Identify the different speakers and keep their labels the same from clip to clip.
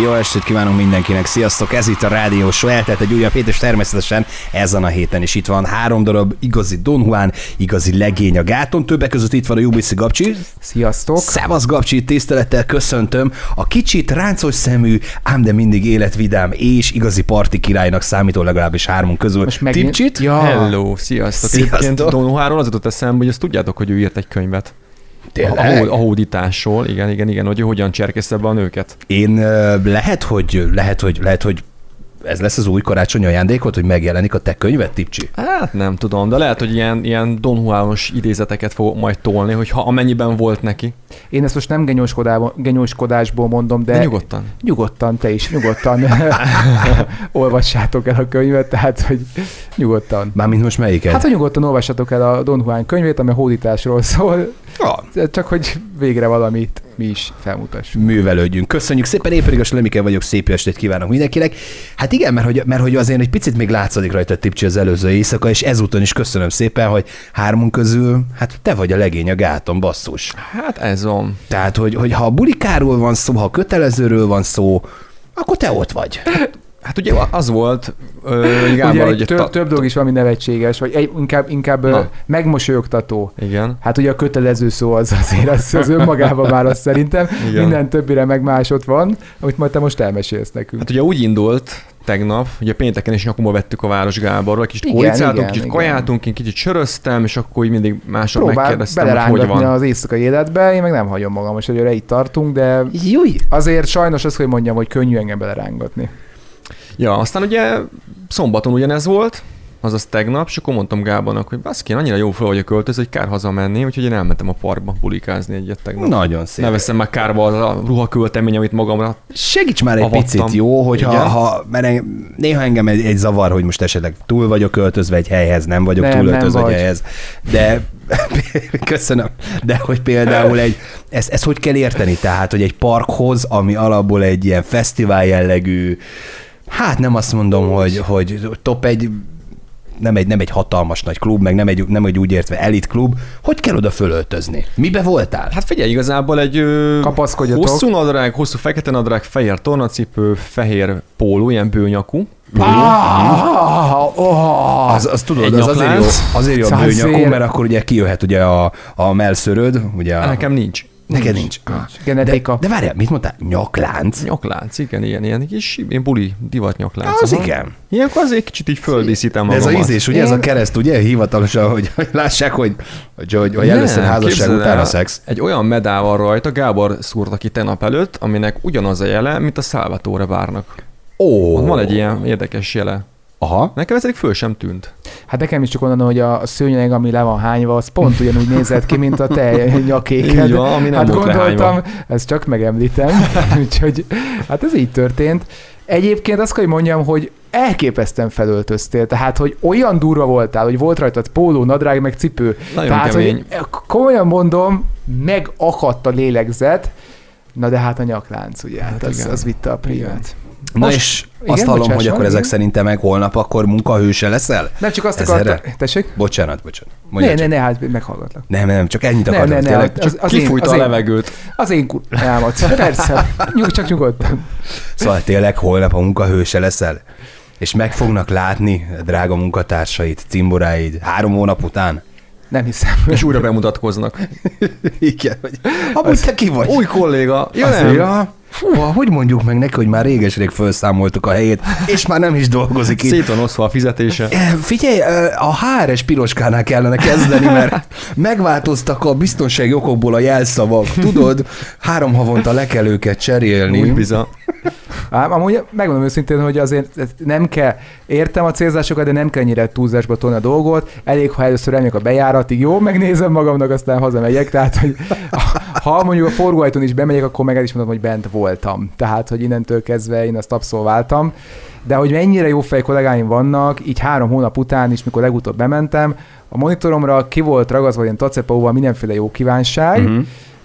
Speaker 1: Jó estét kívánunk mindenkinek, sziasztok! Ez itt a Rádió Show, eltelt egy újabb hét, és természetesen ezen a héten is itt van három darab igazi Don Juan, igazi legény a gáton, többek között itt van a Jubiszi Gabcsi.
Speaker 2: Sziasztok!
Speaker 1: Szevasz Gabcsi, tisztelettel köszöntöm a kicsit ráncos szemű, ám de mindig életvidám és igazi parti királynak számító legalábbis hármunk közül.
Speaker 2: Most megint-
Speaker 1: Tipcsit?
Speaker 2: Ja.
Speaker 3: Hello, sziasztok.
Speaker 1: Sziasztok.
Speaker 3: Don Juanról az jutott eszembe, hogy azt tudjátok, hogy ő írt egy könyvet. A, a, hódításról, igen, igen, igen, hogy hogyan cserkészte be a nőket.
Speaker 1: Én lehet, hogy, lehet, hogy, lehet, hogy ez lesz az új karácsonyi ajándékot, hogy megjelenik a te könyved, Tipcsi?
Speaker 3: Hát nem tudom, de lehet, hogy ilyen, ilyen Don Juanos idézeteket fog majd tolni, hogy ha amennyiben volt neki.
Speaker 2: Én ezt most nem genyóskodásból, genyóskodásból mondom, de,
Speaker 3: De nyugodtan.
Speaker 2: nyugodtan, te is nyugodtan olvassátok el a könyvet, tehát hogy nyugodtan.
Speaker 1: Mármint most melyiket?
Speaker 2: Hát, hogy nyugodtan olvassatok el a Don Juan könyvét, ami a hódításról szól,
Speaker 1: ja,
Speaker 2: csak hogy végre valamit mi is felmutassunk.
Speaker 1: művelődjünk. Köszönjük szépen, Éperigos Lemike vagyok, szép estét kívánok mindenkinek. Hát igen, mert hogy, mert hogy azért egy picit még látszik rajta Tipcsi az előző éjszaka, és ezúton is köszönöm szépen, hogy hármunk közül, hát te vagy a legény a gáton, basszus.
Speaker 3: Hát ez van.
Speaker 1: Tehát, hogy, hogy ha a bulikáról van szó, ha a kötelezőről van szó, akkor te ott vagy.
Speaker 3: Hát ugye az volt, ö,
Speaker 2: Ugye egy több, több dolog is van, ami nevetséges, vagy egy, inkább, inkább
Speaker 3: Na.
Speaker 2: megmosolyogtató.
Speaker 3: Igen.
Speaker 2: Hát ugye a kötelező szó az azért, az, az önmagában már az szerintem.
Speaker 3: Igen.
Speaker 2: Minden többire meg másod van, amit majd te most elmesélsz nekünk.
Speaker 3: Hát ugye úgy indult tegnap, ugye pénteken is nyakunkba vettük a Város Gáborral, kicsit
Speaker 2: Igen,
Speaker 3: kólicáltunk,
Speaker 2: igen,
Speaker 3: kicsit
Speaker 2: igen.
Speaker 3: kajáltunk, én kicsit söröztem, és akkor így mindig mások megkérdeztem, hogy hogy
Speaker 2: belerángatni
Speaker 3: van.
Speaker 2: az éjszakai életbe, én meg nem hagyom magam, most hogy itt tartunk, de
Speaker 1: Júj!
Speaker 2: azért sajnos azt, hogy mondjam, hogy könnyű engem belerángatni.
Speaker 3: Ja, aztán ugye szombaton ugyanez volt, azaz tegnap, és akkor mondtam Gábornak, hogy baszki, én annyira jó fel vagyok költöz, hogy kár hazamenni, úgyhogy én elmentem a parkba bulikázni egyet tegnap.
Speaker 1: Nagyon szép.
Speaker 3: ne veszem már kárba az a ruhaköltemény, amit magamra
Speaker 1: Segíts már egy
Speaker 3: Avattam.
Speaker 1: picit, jó, hogyha
Speaker 3: Igen.
Speaker 1: ha, mert en- néha engem egy, egy zavar, hogy most esetleg túl vagyok költözve egy helyhez, nem vagyok
Speaker 2: Nem,
Speaker 1: túl
Speaker 2: nem
Speaker 1: öltözve egy
Speaker 2: vagy.
Speaker 1: helyhez, de köszönöm, de hogy például egy, ezt, ezt hogy kell érteni? Tehát, hogy egy parkhoz, ami alapból egy ilyen fesztivál jellegű, hát nem azt mondom, hogy, hogy top egy nem egy, nem egy hatalmas nagy klub, meg nem egy, nem egy úgy értve elit klub, hogy kell oda fölöltözni? Mibe voltál?
Speaker 3: Hát figyelj, igazából egy hosszú nadrág, hosszú fekete nadrág, fehér tornacipő, fehér póló, ilyen bőnyakú.
Speaker 2: Ah, oh,
Speaker 1: Az, az tudod,
Speaker 3: Egy
Speaker 1: az azért jó, azért jó a bőnyakú, mert akkor ugye kijöhet ugye a, a melszöröd, ugye a,
Speaker 3: Nekem nincs.
Speaker 1: Neked nincs. Ah.
Speaker 2: genetika.
Speaker 1: De, de várjál, mit mondtál? Nyaklánc?
Speaker 3: Nyaklánc, igen, ilyen, ilyen kis ilyen buli divat nyaklánc.
Speaker 1: Az
Speaker 3: Aha.
Speaker 1: igen.
Speaker 3: Ilyenkor azért kicsit így földíszítem
Speaker 1: De ez a
Speaker 3: magamat.
Speaker 1: ízés, ugye ez a
Speaker 2: Én-
Speaker 1: kereszt, ugye hivatalosan, hogy, hogy lássák, hogy, hogy, hogy, hogy először házasság, utána
Speaker 3: el,
Speaker 1: szex.
Speaker 3: Egy olyan medál van rajta, Gábor szúrta ki tegnap előtt, aminek ugyanaz a jele, mint a Salvatore várnak.
Speaker 1: Ó,
Speaker 3: Van egy ilyen érdekes jele.
Speaker 1: Aha.
Speaker 3: Nekem ez eddig föl sem tűnt.
Speaker 2: Hát nekem is csak onnan, hogy a szőnyeg, ami le van hányva, az pont ugyanúgy nézett ki, mint a te nyakéked.
Speaker 3: Így van, ami nem
Speaker 2: hát
Speaker 3: volt
Speaker 2: gondoltam,
Speaker 3: lehányva.
Speaker 2: ezt csak megemlítem, úgyhogy hát ez így történt. Egyébként azt kell, hogy mondjam, hogy elképesztően felöltöztél, tehát, hogy olyan durva voltál, hogy volt rajtad póló, nadrág, meg cipő.
Speaker 3: Nagyon
Speaker 2: tehát,
Speaker 3: kemény.
Speaker 2: hogy komolyan mondom, megakadt a lélegzet, na de hát a nyaklánc, ugye, hát
Speaker 3: Hát
Speaker 2: az,
Speaker 3: igen.
Speaker 2: az vitte a prímet.
Speaker 1: Na
Speaker 2: Most-
Speaker 1: és
Speaker 2: igen,
Speaker 1: azt hallom,
Speaker 2: bocsáss,
Speaker 1: hogy akkor ezek
Speaker 2: igen.
Speaker 1: szerint te meg holnap akkor munkahőse leszel?
Speaker 2: Nem csak azt akartam, tessék?
Speaker 1: Bocsánat, bocsánat.
Speaker 2: Ne,
Speaker 1: Mondjad
Speaker 2: ne,
Speaker 1: csak.
Speaker 2: ne, hát meghallgatlak.
Speaker 1: Nem, nem, csak ennyit
Speaker 2: Ne,
Speaker 1: akartam.
Speaker 2: ne, ne,
Speaker 1: tényleg.
Speaker 2: az- az
Speaker 3: Kifújta
Speaker 2: az
Speaker 3: a
Speaker 2: én-
Speaker 3: levegőt.
Speaker 2: Az én kur... Elmad. Persze. Nyug, csak nyugodtan.
Speaker 1: Szóval tényleg holnap a munkahőse leszel? És meg fognak látni drága munkatársait, cimboráid három hónap után?
Speaker 2: Nem hiszem.
Speaker 3: És újra bemutatkoznak.
Speaker 1: Igen, hogy amúgy te ki vagy?
Speaker 3: Új kolléga. Ja,
Speaker 1: Azt
Speaker 3: nem.
Speaker 1: Fú, hogy mondjuk meg neki, hogy már réges-rég felszámoltuk a helyét, és már nem is dolgozik itt.
Speaker 3: Szét van oszva a fizetése.
Speaker 1: Eh, Figyelj, eh, a HRS piroskánál kellene kezdeni, mert megváltoztak a biztonsági okokból a jelszavak. Tudod, három havonta le kell őket cserélni.
Speaker 3: Úgy biza.
Speaker 2: Ám, amúgy megmondom őszintén, hogy azért nem kell, értem a célzásokat, de nem kell ennyire túlzásba tolni a dolgot. Elég, ha először elmegyek a bejáratig, jó, megnézem magamnak, aztán hazamegyek. Tehát, hogy ha mondjuk a forgóajtón is bemegyek, akkor meg el is mondom, hogy bent voltam. Tehát, hogy innentől kezdve én azt abszolváltam. De hogy mennyire jó fej kollégáim vannak, így három hónap után is, mikor legutóbb bementem, a monitoromra ki volt ragaszva ilyen tacepauval mindenféle jó kívánság, uh-huh.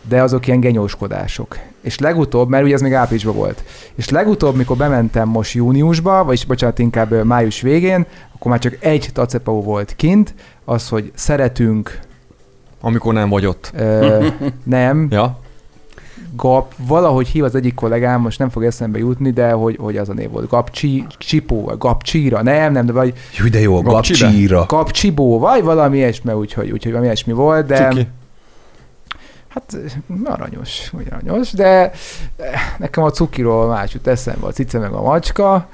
Speaker 2: de azok ilyen genyóskodások. És legutóbb, mert ugye ez még áprilisban volt, és legutóbb, mikor bementem most júniusba, vagyis bocsánat, inkább május végén, akkor már csak egy tacepau volt kint, az, hogy szeretünk,
Speaker 3: Amikor nem vagy ott.
Speaker 2: ö, nem,
Speaker 3: Ja?
Speaker 2: Gap, valahogy hív az egyik kollégám, most nem fog eszembe jutni, de hogy, hogy az a név volt. Gapcsi, Csipó, vagy Gapcsíra, nem, nem, de vagy
Speaker 1: Jú, de jó, gapcsíra.
Speaker 2: Gapcsibó, vagy valami ilyesmi, úgyhogy, úgyhogy valami ilyesmi volt, de...
Speaker 3: Cuki.
Speaker 2: Hát aranyos, úgy aranyos, de nekem a cukiról más jut eszembe, a cica meg a macska.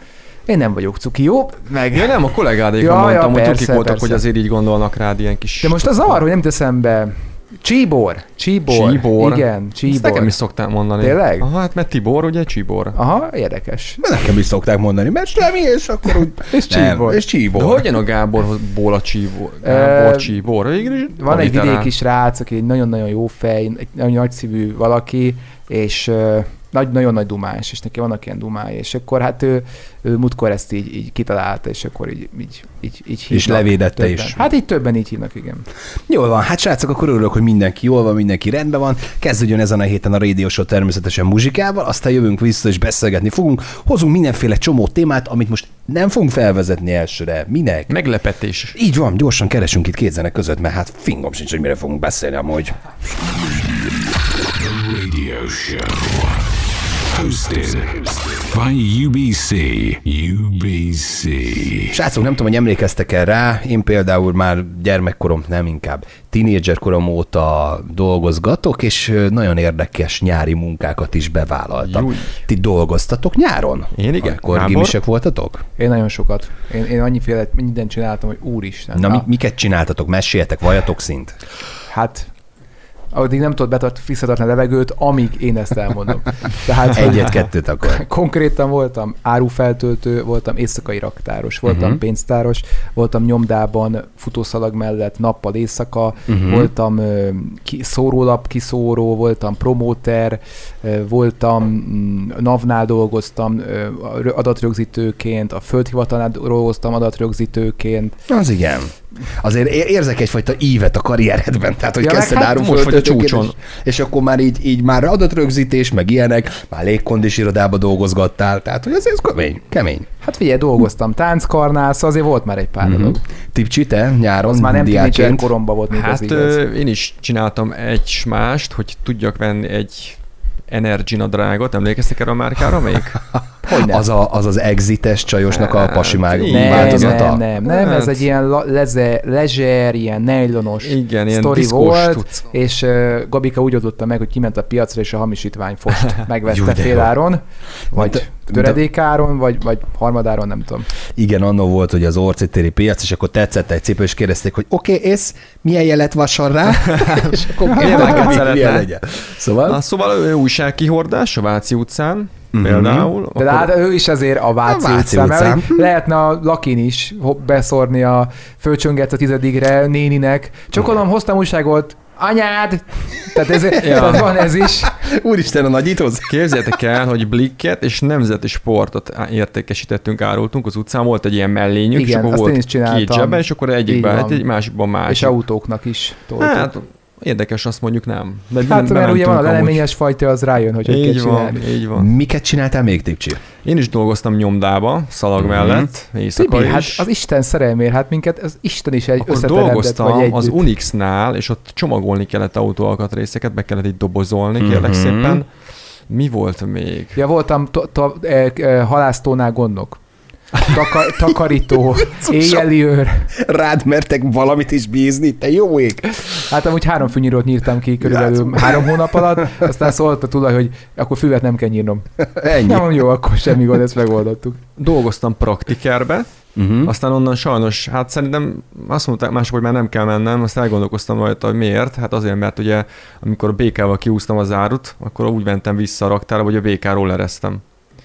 Speaker 2: Én nem vagyok cuki, jó? Meg...
Speaker 3: Ja nem, a kollégádékon
Speaker 2: Ja, ja,
Speaker 3: mondtam, hogy
Speaker 2: persze,
Speaker 3: tukik voltak,
Speaker 2: persze.
Speaker 3: hogy azért így gondolnak rád ilyen kis...
Speaker 2: De most az arra, hogy nem jut eszembe. Csíbor. Csíbor.
Speaker 3: Csíbor.
Speaker 2: Igen,
Speaker 3: Ezt nekem
Speaker 2: Csíbor.
Speaker 3: is szokták mondani.
Speaker 2: Tényleg?
Speaker 3: Aha, hát mert Tibor, ugye Csibor.
Speaker 2: Aha, érdekes.
Speaker 1: De nekem is szokták mondani, mert semmi, és akkor úgy...
Speaker 2: És
Speaker 1: Nem,
Speaker 2: Csíbor.
Speaker 1: és csíbor.
Speaker 3: De hogyan a Gáborból a Csíbor? Gábor Csíbor? Végül is
Speaker 2: Van egy vidéki srác, aki egy nagyon-nagyon jó fej, egy nagyon nagyszívű valaki, és nagy, nagyon nagy dumás, és neki vannak ilyen dumái, és akkor hát ő, ő múltkor ezt így, így kitalálta, és akkor így, így, így, így hívnak.
Speaker 1: És levédette
Speaker 2: többen.
Speaker 1: is.
Speaker 2: Hát így többen így hívnak, igen.
Speaker 1: Jól van, hát srácok, akkor örülök, hogy mindenki jól van, mindenki rendben van. Kezdődjön ezen a héten a Radio Show természetesen muzsikával, aztán jövünk vissza és beszélgetni fogunk. Hozunk mindenféle csomó témát, amit most nem fogunk felvezetni elsőre. Minek?
Speaker 3: Meglepetés.
Speaker 1: Így van, gyorsan keresünk itt két zene között, mert hát fingom sincs, hogy mire fogunk beszélni amúgy.
Speaker 4: Radio Show. Hosted by UBC. UBC.
Speaker 1: Srácok, nem tudom, hogy emlékeztek el rá, én például már gyermekkorom, nem inkább, tínédzserkorom óta dolgozgatok, és nagyon érdekes nyári munkákat is bevállaltam.
Speaker 3: Júj.
Speaker 1: Ti dolgoztatok nyáron?
Speaker 3: Én igen.
Speaker 1: Akkor
Speaker 3: Gábor?
Speaker 1: gimisek voltatok?
Speaker 2: Én nagyon sokat. Én, én annyiféle mindent csináltam, hogy úristen.
Speaker 1: Na, mi, miket csináltatok? Meséljetek, vajatok szint?
Speaker 2: Hát addig nem tudod betart, visszatartani a levegőt, amíg én ezt elmondom. Tehát,
Speaker 1: Egyet-kettőt akkor.
Speaker 2: Konkrétan voltam árufeltöltő, voltam éjszakai raktáros, voltam uh-huh. pénztáros, voltam nyomdában futószalag mellett nappal éjszaka, uh-huh. voltam ö, ki, szórólap kiszóró, voltam promóter, ö, voltam mm, NAV-nál dolgoztam ö, adatrögzítőként, a földhivatalnál dolgoztam adatrögzítőként.
Speaker 1: Az igen. Azért érzek egyfajta ívet a karrieredben, tehát hogy
Speaker 2: Ja,
Speaker 1: kezdted
Speaker 2: hát
Speaker 1: hát
Speaker 3: most vagy a csúcson.
Speaker 1: És, és akkor már így, így már adatrögzítés, meg ilyenek, már légkondis irodába dolgozgattál, tehát hogy ez, ez kemény, kemény.
Speaker 2: Hát figyelj, dolgoztam tánckarnál, szóval azért volt már egy pár uh-huh. dolog.
Speaker 1: Tipcsi, te nyáron
Speaker 2: Az már nem tínédzser koromban volt még az
Speaker 3: Hát
Speaker 2: igaz.
Speaker 3: ö, én is csináltam egy mást, hogy tudjak venni egy Energy nadrágot. Emlékeztek erre a márkára még?
Speaker 2: Hogyne.
Speaker 1: Az, a, az az exites csajosnak a
Speaker 3: Hát,
Speaker 1: pasimág
Speaker 2: nem,
Speaker 1: változata.
Speaker 2: nem, nem, nem, ez
Speaker 3: Hát.
Speaker 2: egy ilyen la- leze, lezser, ilyen nejlonos
Speaker 3: Igen, ilyen
Speaker 2: sztori volt,
Speaker 3: tudsz.
Speaker 2: és uh, Gabika úgy oldotta meg, hogy kiment a piacra, és a hamisítvány fost megvette féláron, vagy
Speaker 1: De-
Speaker 2: töredékáron, vagy, vagy harmadáron, nem tudom.
Speaker 1: Igen, annó volt, hogy az orcitéri piac, és akkor tetszett egy cipő, és kérdezték, hogy oké, okay, és milyen jelet vason rá? és akkor
Speaker 3: Milyen
Speaker 1: hogy milyen legyen. Szóval?
Speaker 3: Na, szóval ő újságkihordás a Váci utcán,
Speaker 1: Mhm.
Speaker 3: például.
Speaker 2: De
Speaker 3: Akkor-
Speaker 2: hát ő is azért a Váci,
Speaker 1: A Váci
Speaker 2: utcán, mert
Speaker 1: utcán.
Speaker 2: hogy lehetne a Lakin is beszórni a fölcsönget a tizedigre néninek. Csokolom, hoztam újságot, anyád! Tehát, ez,
Speaker 3: Ja.
Speaker 2: tehát van ez is.
Speaker 1: Úristen, a nagyíthoz.
Speaker 3: Képzeljétek el, hogy blikket és nemzeti sportot értékesítettünk, árultunk az utcán, volt egy ilyen mellényük, és
Speaker 2: Igen,
Speaker 3: akkor
Speaker 2: azt én
Speaker 3: volt két zsebben, és akkor egyikben hát egy másikban másik.
Speaker 2: És autóknak is toltuk.
Speaker 3: Hát, érdekes, azt mondjuk nem. De
Speaker 2: Hát, mert ugye van a
Speaker 3: bementünk
Speaker 2: leleményes fajta, az rájön, hogy hogy
Speaker 3: amúgy.
Speaker 2: kell
Speaker 3: Így van,
Speaker 2: csinálni.
Speaker 3: így van.
Speaker 1: Miket csináltál még, Tipcsi?
Speaker 3: Én is dolgoztam nyomdába, szalag
Speaker 1: Mhm.
Speaker 3: mellett, éjszaka
Speaker 2: Tibi, hát
Speaker 3: is.
Speaker 2: az Isten szerelmér, hát minket az Isten is egy
Speaker 3: Akkor
Speaker 2: vagy
Speaker 3: dolgoztam
Speaker 2: együtt.
Speaker 3: az Unixnál, és ott csomagolni kellett autóalkatrészeket, be kellett így dobozolni, kérlek
Speaker 1: Mhm.
Speaker 3: szépen. Mi volt még?
Speaker 2: Ja, voltam to- to- e, e, halásztónál gondnok. Taka- takarító, éjjeli őr.
Speaker 1: Rád mertek valamit is bízni, te jó ég.
Speaker 2: Hát amúgy három fűnyírót nyírtam ki körülbelül
Speaker 1: Látszom.
Speaker 2: három hónap alatt, aztán szólt a tulaj, hogy akkor füvet nem kell nyírnom.
Speaker 1: Ennyi.
Speaker 2: Nem, jó, akkor semmi gond, ezt megoldottuk.
Speaker 3: Dolgoztam praktikerbe,
Speaker 1: Uh-huh.
Speaker 3: Aztán onnan sajnos, hát szerintem azt mondták mások, hogy már nem kell mennem, azt elgondolkoztam rajta, hogy miért. Hát azért, mert ugye amikor a BK-val kiúztam az árut, akkor úgy mentem vissza a raktárba, hogy a BK-ról lereztem.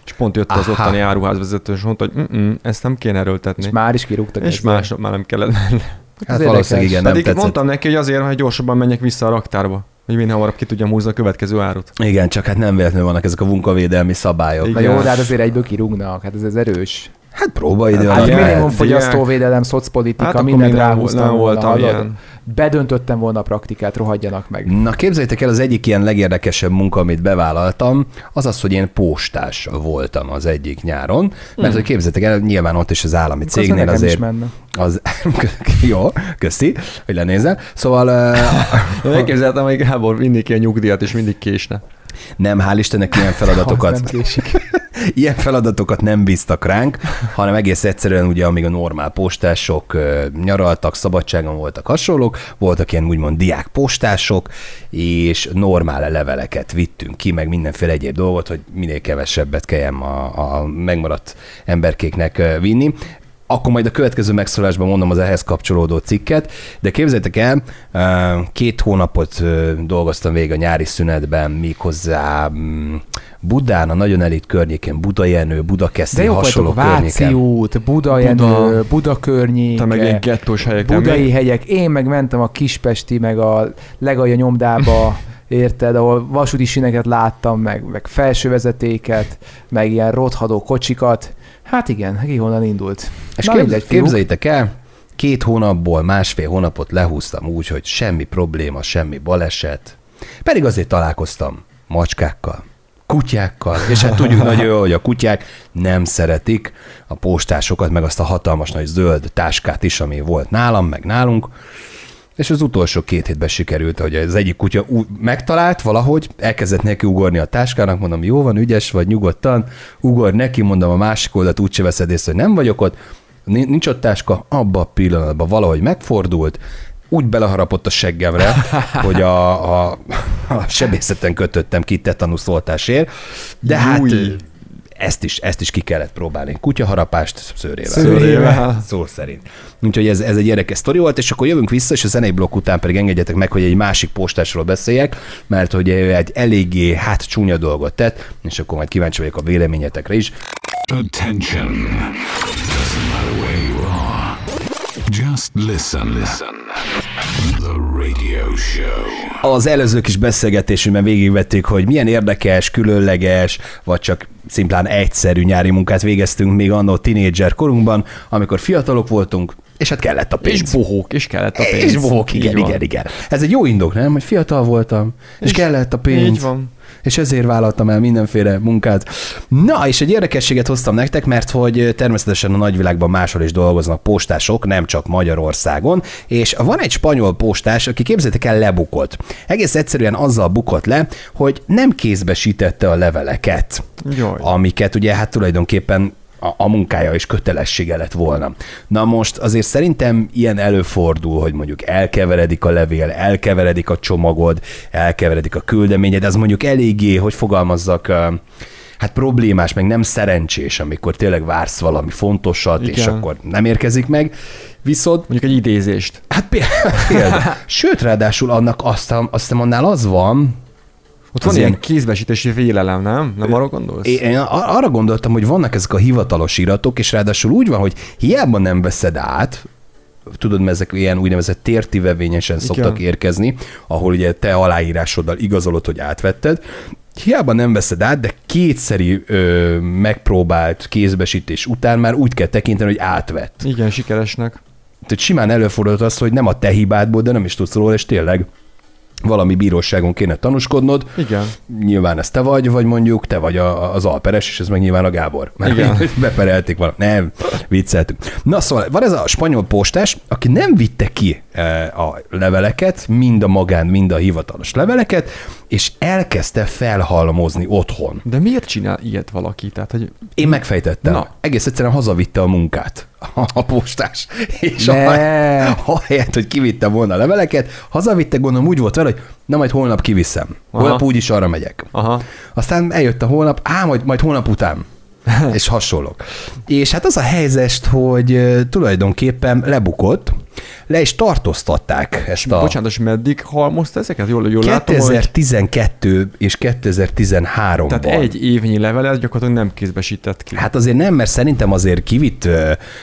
Speaker 3: És pont jött az
Speaker 1: Aha.
Speaker 3: ottani áruházvezető, és mondta, hogy "Mm-mm, ezt nem kéne erőltetni.
Speaker 2: És már is kirúgtak.
Speaker 3: és másnap már nem kellett menni.
Speaker 1: Hát
Speaker 2: Ez
Speaker 1: valószínűleg igen, nem
Speaker 3: Pedig
Speaker 1: tetszett.
Speaker 3: mondtam neki, hogy azért, hogy gyorsabban menjek vissza a raktárba, hogy minél hamarabb ki tudjam húzni a következő árut.
Speaker 1: Igen, csak hát nem véletlenül vannak ezek a munkavédelmi szabályok.
Speaker 3: Igen.
Speaker 2: Na jó, de hát azért egyből kirúgnak, hát ez, ez erős.
Speaker 1: Hát próbaidő
Speaker 2: Hát
Speaker 1: alatt.
Speaker 3: igen.
Speaker 2: minimum
Speaker 3: de
Speaker 2: fogyasztóvédelem, szocpolitika,
Speaker 3: Hát
Speaker 2: mindent ráhúztam volna, hallod?
Speaker 3: ilyen.
Speaker 2: Bedöntöttem volna a praktikát, rohadjanak meg.
Speaker 1: Na képzeljétek el, az egyik ilyen legérdekesebb munka, amit bevállaltam, az az, hogy én postás voltam az egyik nyáron, mert hogy képzeljétek el, nyilván ott is az állami
Speaker 2: Akkor
Speaker 1: cégnél
Speaker 2: nekem is
Speaker 1: azért
Speaker 2: menne.
Speaker 1: az, jó, köszi, hogy lenézel. Szóval, uh,
Speaker 3: elképzeltem, hogy Gábor mindig ilyen nyugdíjat, és mindig késne.
Speaker 1: Nem, hál' Istennek ilyen
Speaker 2: Az
Speaker 1: feladatokat,
Speaker 2: nem késik.
Speaker 1: Ilyen feladatokat nem bíztak ránk, hanem egész egyszerűen ugye, amíg a normál postások nyaraltak, szabadságon voltak hasonlók, voltak ilyen úgymond diák postások, és normál leveleket vittünk ki, meg mindenféle egyéb dolgot, hogy minél kevesebbet kelljen a, a megmaradt emberkéknek vinni. Akkor majd a következő megszólásban mondom az ehhez kapcsolódó cikket, de képzeljétek el, két hónapot dolgoztam végig a nyári szünetben, méghozzá mm, Budán, a nagyon elit környéken, Budajenő, Budakeszti, hasonló környéken.
Speaker 2: út, Buda, Jenő,
Speaker 3: Buda.
Speaker 2: Buda környéke.
Speaker 3: Te meg ilyen gettós helyeken.
Speaker 2: Budai
Speaker 3: mi?
Speaker 2: hegyek, én meg mentem a Kispesti, meg a Legalja nyomdába, érted, ahol vasúti sineket láttam, meg, meg felső vezetéket, meg ilyen rothadó kocsikat. Hát igen, ki honnan indult.
Speaker 1: És
Speaker 2: Na
Speaker 1: képz,
Speaker 2: mindegy, fiúk.
Speaker 1: képzeljétek el, két hónapból másfél hónapot lehúztam úgy, hogy semmi probléma, semmi baleset. Pedig azért találkoztam macskákkal, kutyákkal, és hát tudjuk nagyon jól, hogy a kutyák nem szeretik a postásokat, meg azt a hatalmas nagy zöld táskát is, ami volt nálam, meg nálunk. És az utolsó két hétben sikerült, hogy az egyik kutya ú- megtalált valahogy, elkezdett neki ugorni a táskának, mondom, jó van, ügyes vagy, nyugodtan, ugor neki, mondom, a másik oldalt úgyse veszed észre, hogy nem vagyok ott, Ni- nincs ott táska, abba a pillanatban valahogy megfordult, úgy beleharapott a seggemre, hogy a, a, a sebészeten kötöttem ki tetanusz oltásért, de hát ezt is, ezt is ki kellett próbálni. Kutyaharapást szőrével.
Speaker 3: Szőrével.
Speaker 1: Szó szerint. Úgyhogy ez, ez egy érdekes sztori volt, és akkor jövünk vissza, és a zenei blokk után pedig engedjetek meg, hogy egy másik postásról beszéljek, mert hogy ő egy eléggé hát csúnya dolgot tett, és akkor majd kíváncsi vagyok a véleményetekre is.
Speaker 4: Attention. Doesn't matter. Just listen. Listen. The radio show.
Speaker 1: Az előző kis beszélgetésünkben végigvették, hogy milyen érdekes, különleges, vagy csak szimplán egyszerű nyári munkát végeztünk még annó tínédzser korunkban, amikor fiatalok voltunk, és hát kellett a pénz.
Speaker 3: És bohók, és kellett a pénz.
Speaker 1: És bohók, igen, igen, igen. Ez egy jó indok, nem? Hogy fiatal voltam, és, és
Speaker 3: És-
Speaker 1: kellett a pénz.
Speaker 3: Így van.
Speaker 1: És ezért vállaltam el mindenféle munkát. Na, és egy érdekességet hoztam nektek, mert hogy természetesen a nagyvilágban máshol is dolgoznak postások, nem csak Magyarországon, és van egy spanyol postás, aki képzeljétek el lebukott. Egész egyszerűen azzal bukott le, hogy nem kézbesítette a leveleket,
Speaker 3: Jaj.
Speaker 1: amiket ugye hát tulajdonképpen a, a munkája és kötelessége lett volna. Na most azért szerintem ilyen előfordul, hogy mondjuk elkeveredik a levél, elkeveredik a csomagod, elkeveredik a küldeményed, ez mondjuk eléggé, hogy fogalmazzak, hát problémás, meg nem szerencsés, amikor tényleg vársz valami fontosat, és
Speaker 3: Igen.
Speaker 1: akkor nem érkezik meg. Viszont
Speaker 3: Mondjuk egy idézést.
Speaker 1: Hát például, például. Sőt, ráadásul annak azt, azt hiszem annál az van,
Speaker 3: Ott van ilyen kézbesítési vélelem, nem? Nem arra gondolsz?
Speaker 1: Én én ar- arra gondoltam, hogy vannak ezek a hivatalos iratok, és ráadásul úgy van, hogy hiába nem veszed át, tudod, mert ezek ilyen úgynevezett tértivevényesen szoktak érkezni, ahol ugye te aláírásoddal igazolod, hogy átvetted, hiába nem veszed át, de kétszeri ö, megpróbált kézbesítés után már úgy kell tekinteni, hogy átvett.
Speaker 3: Igen, sikeresnek.
Speaker 1: Tehát simán előfordult az, hogy nem a te hibádból, de nem is tudsz róla, és tényleg valami bíróságon kéne tanúskodnod,
Speaker 3: Igen.
Speaker 1: nyilván ez te vagy, vagy mondjuk te vagy a, az Alperes, és ez meg nyilván a Gábor. Mert
Speaker 3: Igen.
Speaker 1: beperelték valamit. Nem, vicceltünk. Na szóval van ez a spanyol postás, aki nem vitte ki a leveleket, mind a magán, mind a hivatalos leveleket, és elkezdte felhalmozni otthon.
Speaker 3: De miért csinál ilyet valaki? Tehát, hogy
Speaker 1: Én megfejtettem.
Speaker 3: Na.
Speaker 1: Egész egyszerűen hazavitte a munkát a, postás. És
Speaker 2: Ne.
Speaker 1: ahelyett, hogy kivitte volna a leveleket, hazavitte, gondolom úgy volt vele, hogy na majd holnap kiviszem.
Speaker 3: Aha.
Speaker 1: Holnap úgyis arra megyek.
Speaker 3: aha,
Speaker 1: Aztán eljött a holnap, á, majd, majd holnap után. és hasonlók. És hát az a helyzet, hogy tulajdonképpen lebukott, le is tartóztatták ezt a
Speaker 3: bocsánat, és meddig halmozta ezeket? Jól, jól látom, hogy
Speaker 1: 2012 és 2013-ban.
Speaker 3: tehát egy évnyi levelet gyakorlatilag nem kézbesített ki.
Speaker 1: Hát azért nem, mert szerintem azért kivitt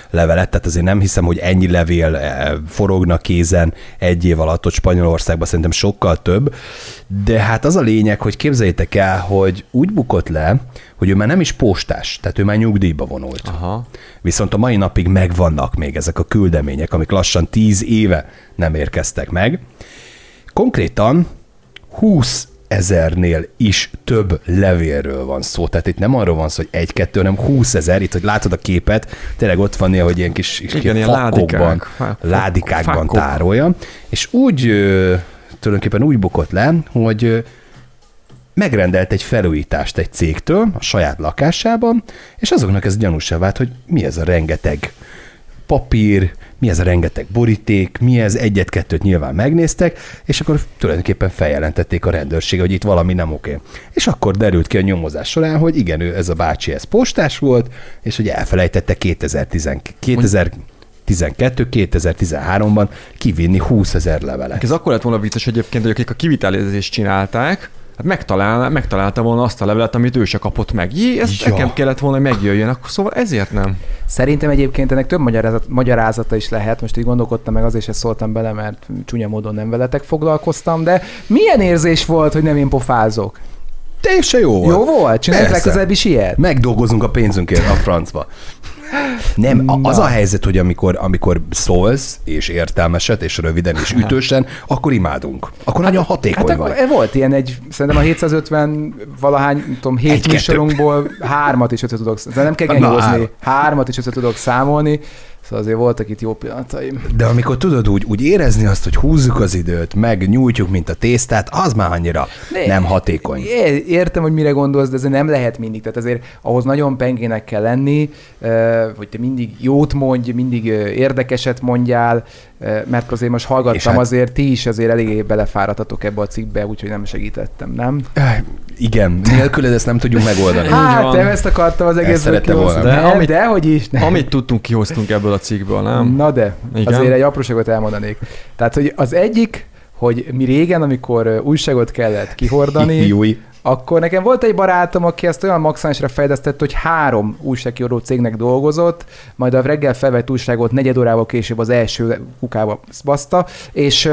Speaker 1: levelet, tehát azért nem hiszem, hogy ennyi levél forogna kézen egy év alatt, ott Spanyolországban szerintem sokkal több, de hát az a lényeg, hogy képzeljétek el, hogy úgy bukott le, hogy ő már nem is postás, tehát ő már nyugdíjba vonult.
Speaker 3: Aha.
Speaker 1: Viszont a mai napig megvannak még ezek a küldemények, amik lassan 10 éve nem érkeztek meg. Konkrétan 20 ezernél is több levélről van szó. Tehát itt nem arról van szó, hogy egy-kettő, hanem 20 ezer. Itt, hogy látod a képet, tényleg ott van néha, hogy ilyen kis, kis
Speaker 3: Igen, ilyen ládikák. Fák-
Speaker 1: ládikákban
Speaker 3: fákok.
Speaker 1: tárolja, és úgy ö, tulajdonképpen úgy bukott le, hogy megrendelt egy felújítást egy cégtől a saját lakásában, és azoknak ez gyanúsá vált, hogy mi ez a rengeteg papír, mi ez a rengeteg boríték, mi ez, egyet-kettőt nyilván megnéztek, és akkor tulajdonképpen feljelentették a rendőrség, hogy itt valami nem oké. És akkor derült ki a nyomozás során, hogy igen, ő, ez a bácsi, ez postás volt, és hogy elfelejtette 2010, 2012 2013-ban kivinni 20 ezer levelet.
Speaker 3: Ez akkor lett volna vicces egyébként, hogy akik a kivitelezést csinálták, hát megtalál, megtalálta volna azt a levelet, amit ő se kapott meg. Jé, ez
Speaker 1: Ja.
Speaker 3: nekem kellett volna, hogy megjöjjön, akkor szóval ezért nem.
Speaker 2: Szerintem egyébként ennek több magyarázat, magyarázata is lehet, most így gondolkodtam meg, azért se szóltam bele, mert csúnya módon nem veletek foglalkoztam, de milyen érzés volt, hogy nem én pofázok?
Speaker 1: Teljesen jó volt.
Speaker 2: Jó volt? Csináljuk
Speaker 1: Persze.
Speaker 2: legközelebb is ilyet?
Speaker 1: Megdolgozunk a pénzünkért a francba. Nem, a- az
Speaker 2: Na.
Speaker 1: a helyzet, hogy amikor, amikor szólsz, és értelmeset, és röviden, és ütősen, akkor imádunk. Akkor nagyon hatékony
Speaker 2: Hát
Speaker 1: vagy.
Speaker 2: akkor volt ilyen egy, szerintem a 750 valahány, nem tudom, hét
Speaker 1: Egy-kettő.
Speaker 2: műsorunkból hármat is össze tudok, nem kell
Speaker 1: Na,
Speaker 2: genyózni, hármat is össze tudok számolni, szóval azért voltak itt jó pillanataim.
Speaker 1: De amikor tudod úgy, úgy érezni azt, hogy húzzuk az időt, meg nyújtjuk, mint a tésztát, az már annyira
Speaker 2: Ne.
Speaker 1: nem hatékony.
Speaker 2: É- Értem, hogy mire gondolsz, de ez nem lehet mindig. Tehát azért ahhoz nagyon pengének kell lenni, hogy te mindig jót mondj, mindig érdekeset mondjál, mert azért most hallgattam,
Speaker 1: hát-
Speaker 2: azért ti is azért eléggé belefáradtatok ebbe a cikkbe, úgyhogy nem segítettem, nem?
Speaker 1: Igen, nélküled ezt nem tudjuk megoldani.
Speaker 2: Hát, nem ezt akartam az egész
Speaker 1: szerettem volna.
Speaker 2: De,
Speaker 3: De amit-
Speaker 2: de hogy is. Nem.
Speaker 3: Amit tudtunk, kihoztunk ebből a cikkből, nem?
Speaker 2: Na de,
Speaker 3: Igen.
Speaker 2: azért egy apróságot elmondanék. Tehát, hogy az egyik, hogy mi régen, amikor újságot kellett kihordani,
Speaker 1: Júj.
Speaker 2: akkor nekem volt egy barátom, aki ezt olyan maximálisra fejlesztett, hogy három újságkiadó cégnek dolgozott, majd a reggel felvett újságot negyed órával később az első kukába baszta, és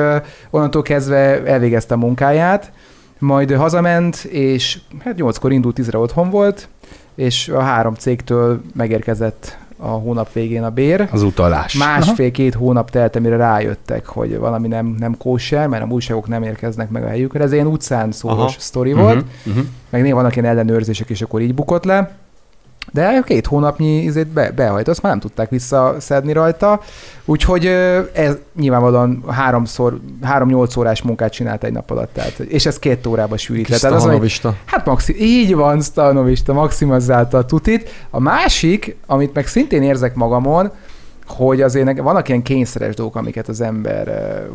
Speaker 2: onnantól kezdve elvégezte a munkáját, majd ő hazament, és hát nyolckor indult, tízre otthon volt, és a három cégtől megérkezett a hónap végén a bér.
Speaker 1: Az utalás.
Speaker 2: Másfél-két hónap telt, amire rájöttek, hogy valami nem, nem kóser, mert a újságok nem érkeznek meg a helyükre. Ez ilyen utcán szólós
Speaker 3: Aha.
Speaker 2: sztori volt.
Speaker 1: Uh-huh, uh-huh.
Speaker 2: Meg néha vannak ilyen ellenőrzések, és akkor így bukott le. De két hónapnyi izét be, behajt, azt már nem tudták visszaszedni rajta. Úgyhogy ez nyilvánvalóan háromszor, három-nyolc órás munkát csinált egy nap alatt. Tehát, és ez két órába sűrít. le.
Speaker 3: Kis
Speaker 2: Tehát az, hogy. Hát maxi- így van, Stanovista, maximalizálta a tutit. A másik, amit meg szintén érzek magamon, hogy azért vannak ilyen kényszeres dolgok, amiket az ember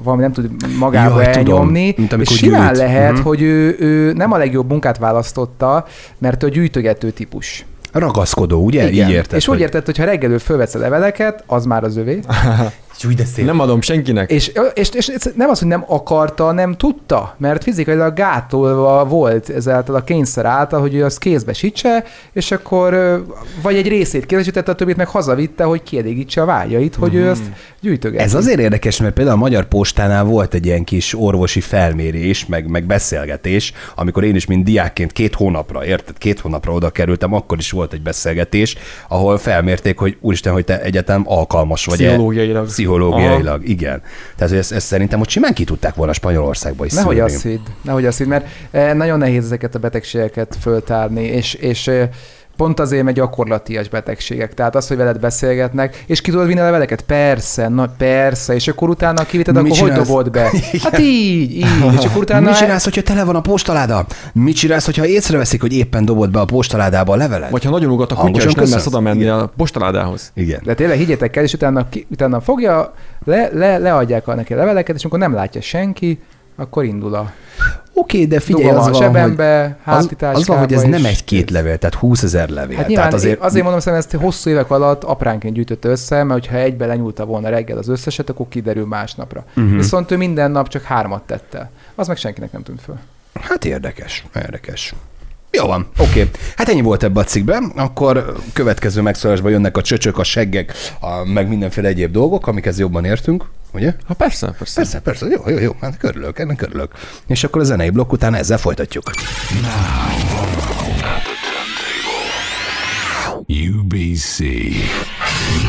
Speaker 2: valami nem tud magába
Speaker 1: Jaj, tudom.
Speaker 2: elnyomni,
Speaker 1: amikor
Speaker 2: és simán
Speaker 1: gyűjt.
Speaker 2: lehet,
Speaker 1: Mhm.
Speaker 2: hogy ő, ő nem a legjobb munkát választotta, mert ő gyűjtögető típus.
Speaker 1: Ragaszkodó, ugye? Így érted.
Speaker 2: és úgy érted, hogy ha reggelő fölvetsz a leveleket, az már az övé.
Speaker 1: Úgy de szép.
Speaker 3: Nem adom senkinek.
Speaker 2: És, és, és, és nem az, hogy nem akarta, nem tudta, mert fizikailag gátolva volt ezáltal a kényszer által, hogy ő azt kézbe sítse, és akkor vagy egy részét kézesítette, a többit meg hazavitte, hogy kielégítse a vágyait, hogy ő azt gyűjtögeti.
Speaker 1: Ez azért érdekes, mert például a Magyar Postánál volt egy ilyen kis orvosi felmérés, meg, meg beszélgetés, amikor én is, mint diákként két hónapra, érted, két hónapra oda kerültem, akkor is volt egy beszélgetés, ahol felmérték, hogy úristen, hogy te egyetem alkalmas vagy
Speaker 3: Pszichológiailag.
Speaker 1: Pszichológiailag, igen. Tehát, hogy ezt, ezt szerintem ott simán ki tudták volna Spanyolországba is
Speaker 2: Nehogy
Speaker 1: szűrni.
Speaker 2: azt hidd, nehogy azt hidd, mert eh, nagyon nehéz ezeket a betegségeket föltárni, és, és eh, pont azért megy gyakorlatias betegségek. Tehát az, hogy veled beszélgetnek, és ki tudod vinni a leveleket? Persze, na persze, és akkor utána kivitted,
Speaker 1: Mit
Speaker 2: akkor hogy
Speaker 1: csinálsz?
Speaker 2: dobod be? Hát így, így, és akkor utána...
Speaker 1: Mit csinálsz, hogyha tele van a postaláda? Mit csinálsz, hogyha észreveszik, hogy éppen dobod be a postaládába a levelet?
Speaker 3: Vagy ha nagyon ugat a kutya, és nem mersz oda menni
Speaker 1: Igen.
Speaker 3: a postaládához.
Speaker 1: Igen.
Speaker 2: De tényleg higgyétek el, és utána, ki, utána fogja, le, le, leadják a neki a leveleket, és amikor nem látja senki, akkor indul a
Speaker 1: Oké, de figyelj,
Speaker 2: Dugom
Speaker 1: az
Speaker 2: a
Speaker 1: van,
Speaker 2: zsebembe,
Speaker 1: hogy, az, az van, hogy ez nem egy-két levél, tehát 20 ezer levél.
Speaker 2: Hát nyilván
Speaker 1: tehát
Speaker 2: azért, azért mondom, hogy ezt hosszú évek alatt apránként gyűjtötte össze, mert ha egybe lenyúlta volna reggel az összeset, akkor kiderül másnapra. Uh-huh. Viszont ő minden nap csak hármat tette. Az meg senkinek nem tűnt föl.
Speaker 1: Hát érdekes, érdekes. Jó van, oké. Okay. Hát ennyi volt ebbe a cikkben, akkor következő megszólásban jönnek a csöcsök, a seggek, a, meg mindenféle egyéb dolgok, amikhez jobban értünk, ugye?
Speaker 3: Ha persze, persze.
Speaker 1: Persze, persze, jó, jó, jó, hát körülök, ennek körülök. És akkor a zenei blokk után ezzel folytatjuk.
Speaker 4: UBC.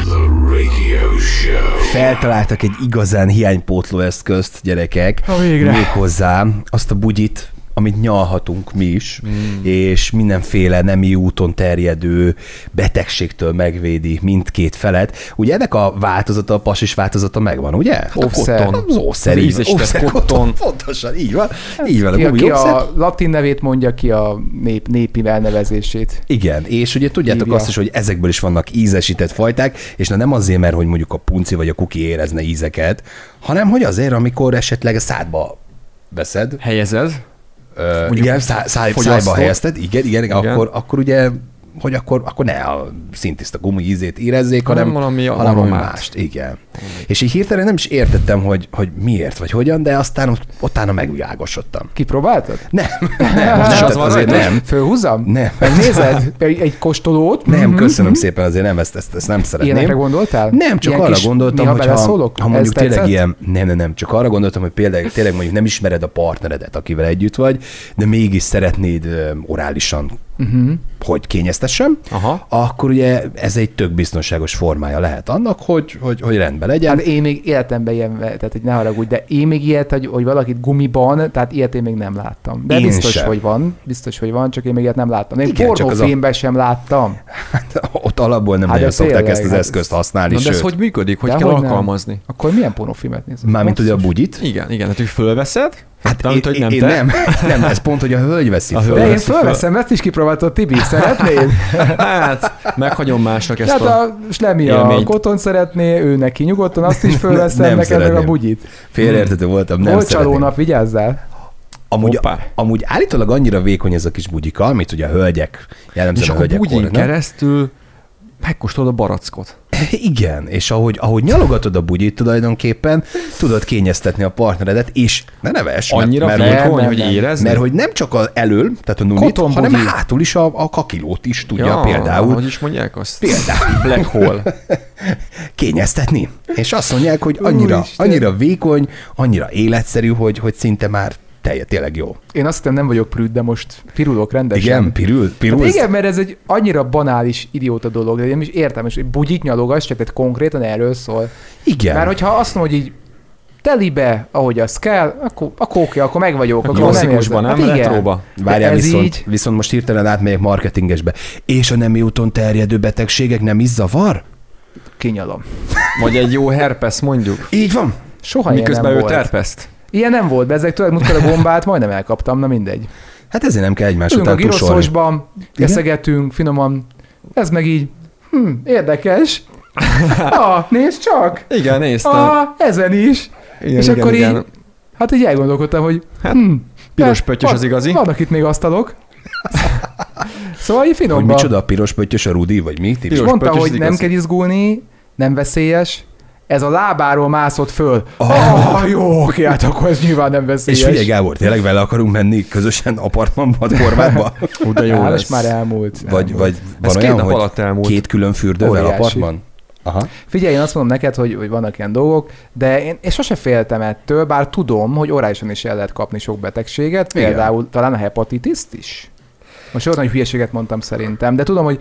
Speaker 4: The radio show.
Speaker 1: Feltaláltak egy igazán hiánypótló eszközt, gyerekek.
Speaker 2: Ha végre.
Speaker 1: Méghozzá azt a bugyit, amit nyalhatunk mi is,
Speaker 3: Mm.
Speaker 1: és mindenféle nemi úton terjedő betegségtől megvédi mindkét felet. Ugye ennek a változata, a pasis változata megvan, ugye? Hát
Speaker 3: a kotton.
Speaker 1: Az ószer,
Speaker 3: Az
Speaker 1: így Ószer,
Speaker 3: kotton.
Speaker 1: Pontosan, így van. Így van,
Speaker 2: Ki,
Speaker 1: gumi
Speaker 2: ki
Speaker 1: ószer.
Speaker 2: a latin nevét mondja, ki a nép, népi elnevezését.
Speaker 1: Igen, és ugye tudjátok
Speaker 2: Hívja.
Speaker 1: azt is, hogy ezekből is vannak ízesített fajták, és na nem azért, mert hogy mondjuk a punci vagy a kuki érezne ízeket, hanem hogy azért, amikor esetleg a szádba veszed,
Speaker 3: Helyezed. Mondjuk
Speaker 1: igen, szá, száj,
Speaker 3: fogyasztod.
Speaker 1: szájba helyezted, igen, igen. Igen. Akkor, akkor ugye hogy akkor, akkor ne a szintiszta gumi ízét érezzék, hanem,
Speaker 3: Hanem valami
Speaker 1: hanem valami mást. Igen. És így hirtelen nem is értettem, hogy, hogy miért, vagy hogyan, de aztán ott- utána megvilágosodtam.
Speaker 2: Kipróbáltad?
Speaker 1: Nem, nem,
Speaker 3: Most
Speaker 1: nem,
Speaker 3: az van
Speaker 1: azért nem.
Speaker 2: Fölhúzzam?
Speaker 1: Nem.
Speaker 2: Megnézed? Egy, kóstolót?
Speaker 1: Nem,
Speaker 2: Mhm.
Speaker 1: köszönöm szépen, azért nem, ezt, ezt, ezt nem szeretném.
Speaker 2: Ilyenekre gondoltál?
Speaker 1: Nem, csak
Speaker 2: Ilyen
Speaker 1: arra gondoltam, hogy ha, ha mondjuk tényleg
Speaker 2: tetszett?
Speaker 1: ilyen, nem, nem, nem, csak arra gondoltam, hogy például tényleg mondjuk nem ismered a partneredet, akivel együtt vagy, de mégis szeretnéd orálisan,
Speaker 2: Uh-huh.
Speaker 1: hogy kényeztessem,
Speaker 3: Aha.
Speaker 1: akkor ugye ez egy tök biztonságos formája lehet annak, hogy, hogy, hogy rendben legyen.
Speaker 2: Hát én még életemben ilyen, tehát hogy ne haragudj, de én még ilyet, hogy, hogy valakit gumiban, tehát ilyet én még nem láttam. De
Speaker 1: Én
Speaker 2: biztos,
Speaker 1: sem.
Speaker 2: hogy van, biztos, hogy van, csak én még ilyet nem láttam. Én
Speaker 1: Igen, a-
Speaker 2: sem láttam.
Speaker 1: Ott alapból nem
Speaker 2: Hát
Speaker 1: nagyon szokták
Speaker 2: tényleg,
Speaker 1: ezt az
Speaker 2: hát
Speaker 1: eszközt használni,
Speaker 3: Na de ez hogy működik? Hogy
Speaker 2: De
Speaker 3: kell
Speaker 2: hogy nem.
Speaker 3: alkalmazni?
Speaker 2: Akkor milyen pornófilmet nézem?
Speaker 1: Mármint ugye a bugyit.
Speaker 3: Igen, igen, hát hogy fölveszed,
Speaker 1: Hát
Speaker 3: Mármint,
Speaker 1: én,
Speaker 3: hogy nem
Speaker 1: én,
Speaker 3: te.
Speaker 1: nem, nem, ez pont, hogy a hölgy veszi
Speaker 3: A hölgy.
Speaker 2: De én
Speaker 3: veszi föl.
Speaker 2: fölveszem, ezt is kipróbáltad, Tibi, szeretnéd?
Speaker 3: hát meghagyom másnak ezt
Speaker 2: Hát
Speaker 3: a...
Speaker 2: a Slemi a koton szeretné, ő neki nyugodtan, azt is fölveszem,
Speaker 1: Nem
Speaker 2: nekem meg a bugyit.
Speaker 1: Félreértető voltam, nem
Speaker 2: Volt csalónap, vigyázzál.
Speaker 1: Amúgy,
Speaker 3: Hoppá.
Speaker 1: amúgy állítólag annyira vékony ez a kis bugyika, amit ugye a hölgyek,
Speaker 3: És
Speaker 1: jellemzően a
Speaker 3: akkor
Speaker 1: hölgyek
Speaker 3: bugyin
Speaker 1: hordnak.
Speaker 3: keresztül megkóstolod a barackot.
Speaker 1: Igen, és ahogy, ahogy nyalogatod a bugyit tulajdonképpen, tudod kényeztetni a partneredet, és ne neves,
Speaker 3: Annyira
Speaker 1: mert, mert,
Speaker 3: vékony,
Speaker 2: nem,
Speaker 3: hogy érezni?
Speaker 1: mert hogy nem csak az elől, tehát a
Speaker 2: Koton
Speaker 1: hanem hátul is a, a kakilót is tudja ja, például
Speaker 3: Hogy is mondják azt?
Speaker 1: Például.
Speaker 3: Black hole.
Speaker 1: kényeztetni. És azt mondják, hogy annyira, annyira vékony, annyira életszerű, hogy, hogy szinte már telje, tényleg jó.
Speaker 2: Én azt hittem nem vagyok prűd, de most pirulok rendesen.
Speaker 1: Igen, pirul,
Speaker 2: Hát
Speaker 1: pirul.
Speaker 2: igen, mert ez egy annyira banális, idióta dolog, de én is értem, és hogy bugyit nyalogass, csak tehát konkrétan erről szól.
Speaker 1: igen.
Speaker 2: Mert hogyha azt mondod, hogy így telibe, ahogy az kell, akkor, akkor oké, akkor meg vagyok. Akkor nem
Speaker 3: Klasszikusban,
Speaker 2: érzem.
Speaker 3: nem?
Speaker 2: Hát.
Speaker 3: Retróba.
Speaker 1: Várjál, viszont,
Speaker 2: így-
Speaker 1: viszont most hirtelen átmegyek marketingesbe. És a nemi úton terjedő betegségek nem is zavar?
Speaker 2: Kinyalom.
Speaker 3: Vagy egy jó herpes mondjuk.
Speaker 1: Így van.
Speaker 2: Soha
Speaker 3: Miközben
Speaker 2: nem
Speaker 3: ő
Speaker 2: volt.
Speaker 3: terpeszt.
Speaker 2: Ilyen nem volt, ezek tudod, múltkor a gombát majdnem elkaptam, na mindegy.
Speaker 1: Hát ezért nem kell egymás
Speaker 2: a
Speaker 1: után tusolni.
Speaker 2: giroszosban, eszegetünk finoman, ez meg így, hm, érdekes. ah, nézd csak!
Speaker 3: Igen, néztem.
Speaker 2: Ah, ezen is.
Speaker 3: igen,
Speaker 2: és
Speaker 3: igen,
Speaker 2: akkor
Speaker 3: igen.
Speaker 2: így, hát így elgondolkodtam, hogy
Speaker 3: Hát,
Speaker 2: hm,
Speaker 3: Piros
Speaker 2: hát,
Speaker 3: pöttyös az igazi.
Speaker 2: Vannak itt még asztalok. szóval így
Speaker 1: Hogy
Speaker 2: finomban.
Speaker 1: micsoda a piros pöttyös a Rudi, vagy mi? Ti
Speaker 2: És
Speaker 3: Piros
Speaker 2: mondta, hogy nem kell izgulni, nem veszélyes, ez a lábáról mászott föl.
Speaker 1: Ah.
Speaker 2: Ah, oh, jó, oké, hát akkor ez nyilván nem
Speaker 1: És
Speaker 2: veszélyes.
Speaker 1: figyelj Gábor, tényleg vele akarunk menni közösen apartmanba, Horvátba?
Speaker 3: Hú, de jó
Speaker 2: Á,
Speaker 3: lesz.
Speaker 2: már elmúlt.
Speaker 1: Vagy,
Speaker 2: elmúlt.
Speaker 1: vagy van
Speaker 3: Ez két
Speaker 1: olyan,
Speaker 3: nap
Speaker 1: hogy
Speaker 3: alatt elmúlt.
Speaker 1: két külön fürdővel
Speaker 2: Óriási.
Speaker 1: apartman? Aha.
Speaker 2: Figyelj, én azt mondom neked, hogy, hogy vannak ilyen dolgok, de én, én sose féltem ettől, bár tudom, hogy orálisan is el lehet kapni sok betegséget,
Speaker 1: Igen.
Speaker 2: például talán a hepatitiszt is. Most olyan nagy hülyeséget mondtam szerintem, de tudom, hogy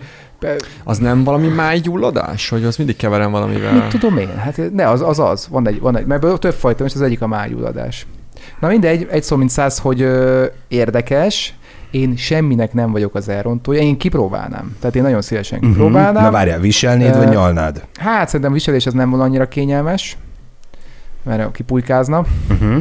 Speaker 3: Az nem valami májgyulladás? Hogy az mindig keverem valamivel?
Speaker 2: mit tudom én, hát ne, az az, az. Van egy, van egy, mert több fajta, és az egyik a májulladás. Na mindegy, egy szó mint száz, hogy ö, érdekes, én semminek nem vagyok az elrontója, én kipróbálnám. Tehát én nagyon szívesen
Speaker 1: Uh-huh.
Speaker 2: kipróbálnám.
Speaker 1: Na várjál, viselnéd, vagy
Speaker 2: Ö,
Speaker 1: nyalnád?
Speaker 2: Hát szerintem viselés az nem volna annyira kényelmes, mert kipulykázna,
Speaker 1: Uh-huh.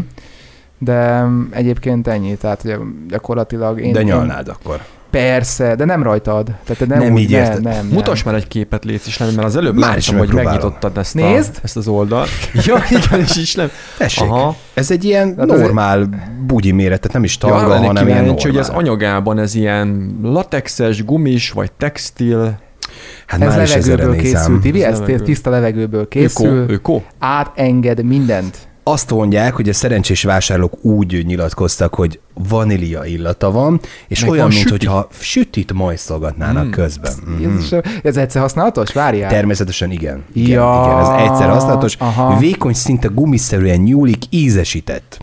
Speaker 2: de mm, egyébként ennyi, tehát ugye gyakorlatilag én...
Speaker 1: De
Speaker 2: én,
Speaker 1: nyalnád akkor.
Speaker 2: Persze, de nem rajtad. Tehát nem,
Speaker 1: Nem
Speaker 2: úgy,
Speaker 1: így
Speaker 2: nem,
Speaker 1: érted.
Speaker 2: nem, nem.
Speaker 3: Mutass már egy képet, légy is, nem, mert az előbb
Speaker 1: Már
Speaker 3: láttam, hogy megnyitottad ezt,
Speaker 2: Nézd!
Speaker 3: a, ezt az oldalt. ja, igen, és is nem.
Speaker 1: Tessék,
Speaker 3: Aha.
Speaker 1: ez egy ilyen
Speaker 2: Hát
Speaker 1: normál bugyi méret, tehát nem is
Speaker 3: Ja, arra lennék
Speaker 1: hanem ilyen normál.
Speaker 3: hogy az anyagában ez ilyen latexes, gumis, vagy textil,
Speaker 1: Hát
Speaker 2: Ez levegőből
Speaker 1: nézem.
Speaker 2: készül, Tibi,
Speaker 3: Ez
Speaker 2: ez
Speaker 3: levegő.
Speaker 2: tiszta levegőből
Speaker 3: öko,
Speaker 2: készül,
Speaker 3: öko.
Speaker 2: átenged mindent.
Speaker 1: Azt mondják, hogy a szerencsés vásárlók úgy nyilatkoztak, hogy vanília illata van, és
Speaker 3: Meg
Speaker 1: olyan,
Speaker 3: van
Speaker 1: mint
Speaker 3: süti.
Speaker 1: hogyha sütit majszolgatnának
Speaker 3: Mm.
Speaker 1: közben.
Speaker 2: Jézus, ez egyszer használatos? Várjál.
Speaker 1: Természetesen igen. Igen,
Speaker 2: Ja,
Speaker 1: igen ez egyszer használatos.
Speaker 2: aha.
Speaker 1: Vékony, szinte gumiszerűen nyúlik, ízesített.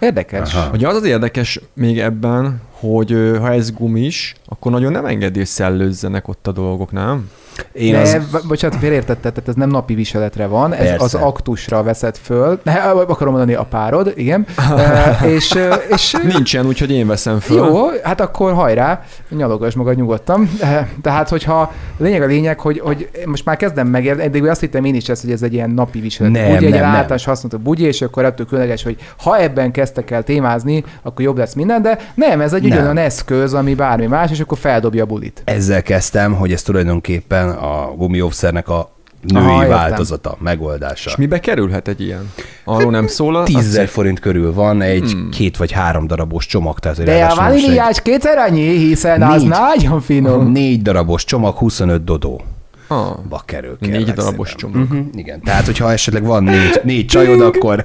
Speaker 2: Érdekes.
Speaker 1: Aha.
Speaker 3: Ugye az az érdekes még ebben, hogy ha ez gumis, akkor nagyon nem engedi, hogy szellőzzenek ott a dolgok, nem?
Speaker 1: Én
Speaker 2: de,
Speaker 1: az...
Speaker 2: bocsánat, félreértetted, tehát ez nem napi viseletre van, ez
Speaker 1: Persze.
Speaker 2: az aktusra veszed föl. Ne, akarom mondani a párod, igen. e, és, és
Speaker 3: Nincsen, úgyhogy én veszem föl.
Speaker 2: Jó, hát akkor hajrá, nyalogass magad nyugodtan. Eh, Tehát, hogyha lényeg a lényeg, hogy, hogy most már kezdem megérni, eddig azt hittem én is ezt, hogy ez egy ilyen napi viselet.
Speaker 1: Nem,
Speaker 2: Bugyi, egy
Speaker 1: nem, nem.
Speaker 2: általános használat a bugyi, és akkor ettől különleges, hogy ha ebben kezdtek el témázni, akkor jobb lesz minden, de nem, ez egy
Speaker 1: Nem.
Speaker 2: ugyanolyan eszköz, ami bármi más, és akkor feldobja a bulit.
Speaker 1: Ezzel kezdtem, hogy ez tulajdonképpen a gumiószernek a női
Speaker 2: Aha, értem.
Speaker 1: változata, megoldása.
Speaker 3: És mibe kerülhet egy ilyen? Arról nem szól a...
Speaker 1: 10
Speaker 3: a
Speaker 1: forint körül van egy
Speaker 3: Hmm.
Speaker 1: két vagy három darabos csomag, tehát
Speaker 2: De a
Speaker 1: most egy
Speaker 2: vaníliás kétszer annyi, hiszen az
Speaker 1: Négy.
Speaker 2: nagyon finom.
Speaker 1: négy darabos csomag, 25 dodó.
Speaker 3: Ah,
Speaker 1: Ba kerül.
Speaker 3: Négy darabos
Speaker 1: szépen.
Speaker 3: csomag.
Speaker 1: Mhm, igen, tehát hogyha esetleg van négy, négy csajod, akkor...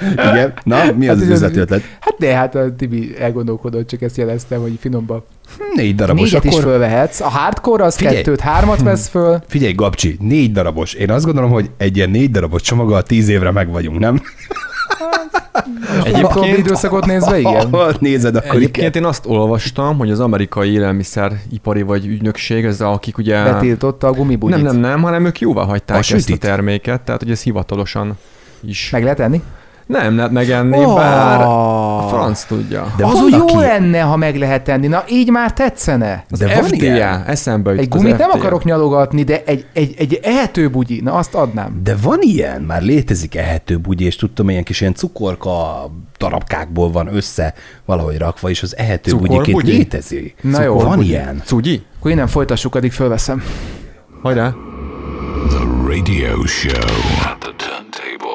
Speaker 1: igen, na, mi az
Speaker 2: Hát
Speaker 1: az üzleti ötlet?
Speaker 2: Hát de hát a Tibi elgondolkodott, csak ezt jeleztem, hogy finomba.
Speaker 1: Négy darabos,
Speaker 2: Négyet is
Speaker 1: akkor...
Speaker 2: fölvehetsz. A hardcore az
Speaker 1: Figyelj.
Speaker 2: kettőt, hármat vesz föl.
Speaker 1: Figyelj, Gabcsi, négy darabos. Én azt gondolom, hogy egy ilyen négy darabos csomaggal tíz évre meg vagyunk, nem?
Speaker 2: Egyébként időszakot nézve, igen.
Speaker 1: Nézed, akkor
Speaker 3: egyébként
Speaker 1: igen.
Speaker 3: én azt olvastam, hogy az amerikai élelmiszeripari vagy ügynökség, ez a, akik ugye...
Speaker 2: Betiltotta a gumibugyit.
Speaker 3: nem, nem, nem, hanem ők jóvá hagyták
Speaker 1: A
Speaker 3: ezt a
Speaker 1: sütit?
Speaker 3: terméket, tehát hogy ez hivatalosan is.
Speaker 2: Meg lehet enni?
Speaker 3: Nem lehet megenni,
Speaker 2: Oh.
Speaker 3: bár a franc tudja.
Speaker 1: De
Speaker 2: az
Speaker 1: van,
Speaker 2: úgy jó
Speaker 1: aki-
Speaker 2: lenne, ha meg lehet enni. Na, így már tetszene.
Speaker 3: Az
Speaker 1: De van
Speaker 3: FDA,
Speaker 1: ilyen?
Speaker 3: eszembe jut
Speaker 2: Egy gumit nem akarok nyalogatni, de egy, egy, egy ehető bugyi, na azt adnám.
Speaker 1: De van ilyen, már létezik ehető bugyi, és tudtam, ilyen kis ilyen cukorka darabkákból van össze valahogy rakva, és az ehető bugyiként
Speaker 3: Cukorbugyi?
Speaker 1: létezik.
Speaker 2: Na jó.
Speaker 1: van
Speaker 2: Cukorbugyi.
Speaker 1: ilyen.
Speaker 3: Cugyi?
Speaker 2: Akkor innen folytassuk, addig fölveszem.
Speaker 3: Hajrá!
Speaker 4: The radio show. At the turntable.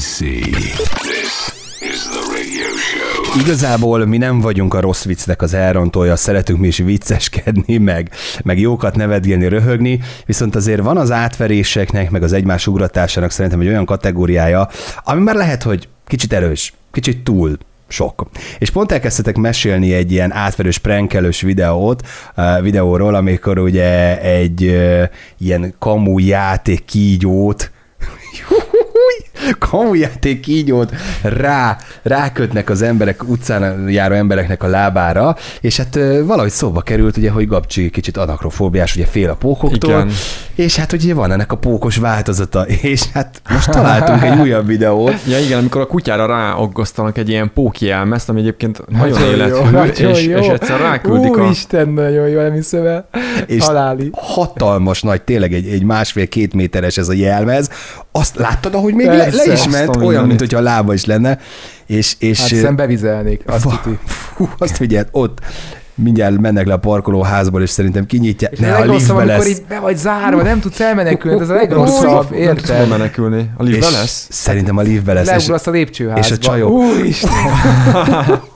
Speaker 4: UBC. This is the radio show.
Speaker 1: Igazából mi nem vagyunk a rossz viccnek az elrontója, szeretünk mi is vicceskedni, meg, meg jókat nevetgélni, röhögni, viszont azért van az átveréseknek, meg az egymás ugratásának szerintem egy olyan kategóriája, ami már lehet, hogy kicsit erős, kicsit túl sok. És pont elkezdtetek mesélni egy ilyen átverős prankelős videót, uh, videóról, amikor ugye egy uh, ilyen kamu játék kígyót kamujáték kígyót rá, rákötnek az emberek, utcán járó embereknek a lábára, és hát valahogy szóba került, ugye, hogy Gabcsi kicsit anakrofóbiás, ugye fél a pókoktól,
Speaker 3: Igen.
Speaker 1: és hát ugye van ennek a pókos változata, és hát most találtunk egy újabb videót,
Speaker 3: Ja igen, amikor a kutyára ráaggasztanak egy ilyen pókjelmezt, ami egyébként nagyon
Speaker 2: Nagyon jó,
Speaker 3: élethű,
Speaker 2: nagyon
Speaker 3: és,
Speaker 2: jó.
Speaker 3: és egyszer ráküldik a...
Speaker 2: Úristen, nagyon jó, el.
Speaker 1: és
Speaker 2: Haláli.
Speaker 1: hatalmas nagy, tényleg egy, egy másfél-két méteres ez a jelmez. Azt láttad, ahogy még le,
Speaker 2: Persze,
Speaker 1: le is ment, olyan,
Speaker 3: mindenit.
Speaker 1: mint hogyha a lába is lenne, és, és
Speaker 2: Hát bevizelnék, azt
Speaker 1: Fa-. Fú, azt figyeld, ott mindjárt mennek le a parkolóházból, és szerintem kinyitják.
Speaker 2: És
Speaker 1: Ne,
Speaker 2: a
Speaker 1: a
Speaker 2: legrosszabb,
Speaker 1: liftbe
Speaker 2: amikor
Speaker 1: lesz.
Speaker 2: így be vagy zárva, nem tudsz elmenekülni, ez a legrosszabb,
Speaker 3: Nem tudsz hol
Speaker 2: érted?
Speaker 3: menekülni. A liftbe lesz?
Speaker 1: Szerintem a liftbe lesz.
Speaker 2: Leugrasz a lépcsőházba.
Speaker 1: és a csajok-
Speaker 2: Úristen,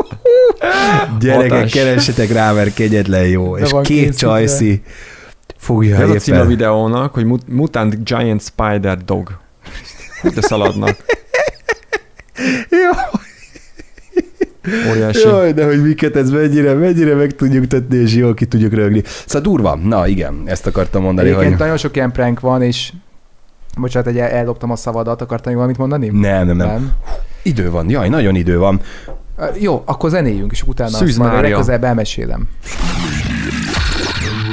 Speaker 1: gyerekek,
Speaker 3: hatás.
Speaker 1: keressetek rá, mert kegyetlen jó.
Speaker 2: Be
Speaker 1: és két csajszi fogja
Speaker 3: Ez a cím a videónak, hogy Mut- Mutant Giant Spider Dog. Hogy de szaladnak.
Speaker 1: Jó,
Speaker 3: Óriási.
Speaker 1: Jaj, de hogy miket ez mennyire, mennyire meg tudjuk tenni, és jól ki tudjuk rögni. Szóval durva. Na igen, ezt akartam mondani,
Speaker 2: Egyébként
Speaker 1: hogy...
Speaker 2: nagyon sok ilyen prank van, és bocsánat, egy elloptam a szavadat, akartam még valamit mondani?
Speaker 1: Nem, nem, nem,
Speaker 2: nem.
Speaker 1: Idő van, jaj, nagyon idő van.
Speaker 2: Jó, akkor zenéljünk, és utána
Speaker 3: Szűz
Speaker 2: azt majd legközelebb elmesélem.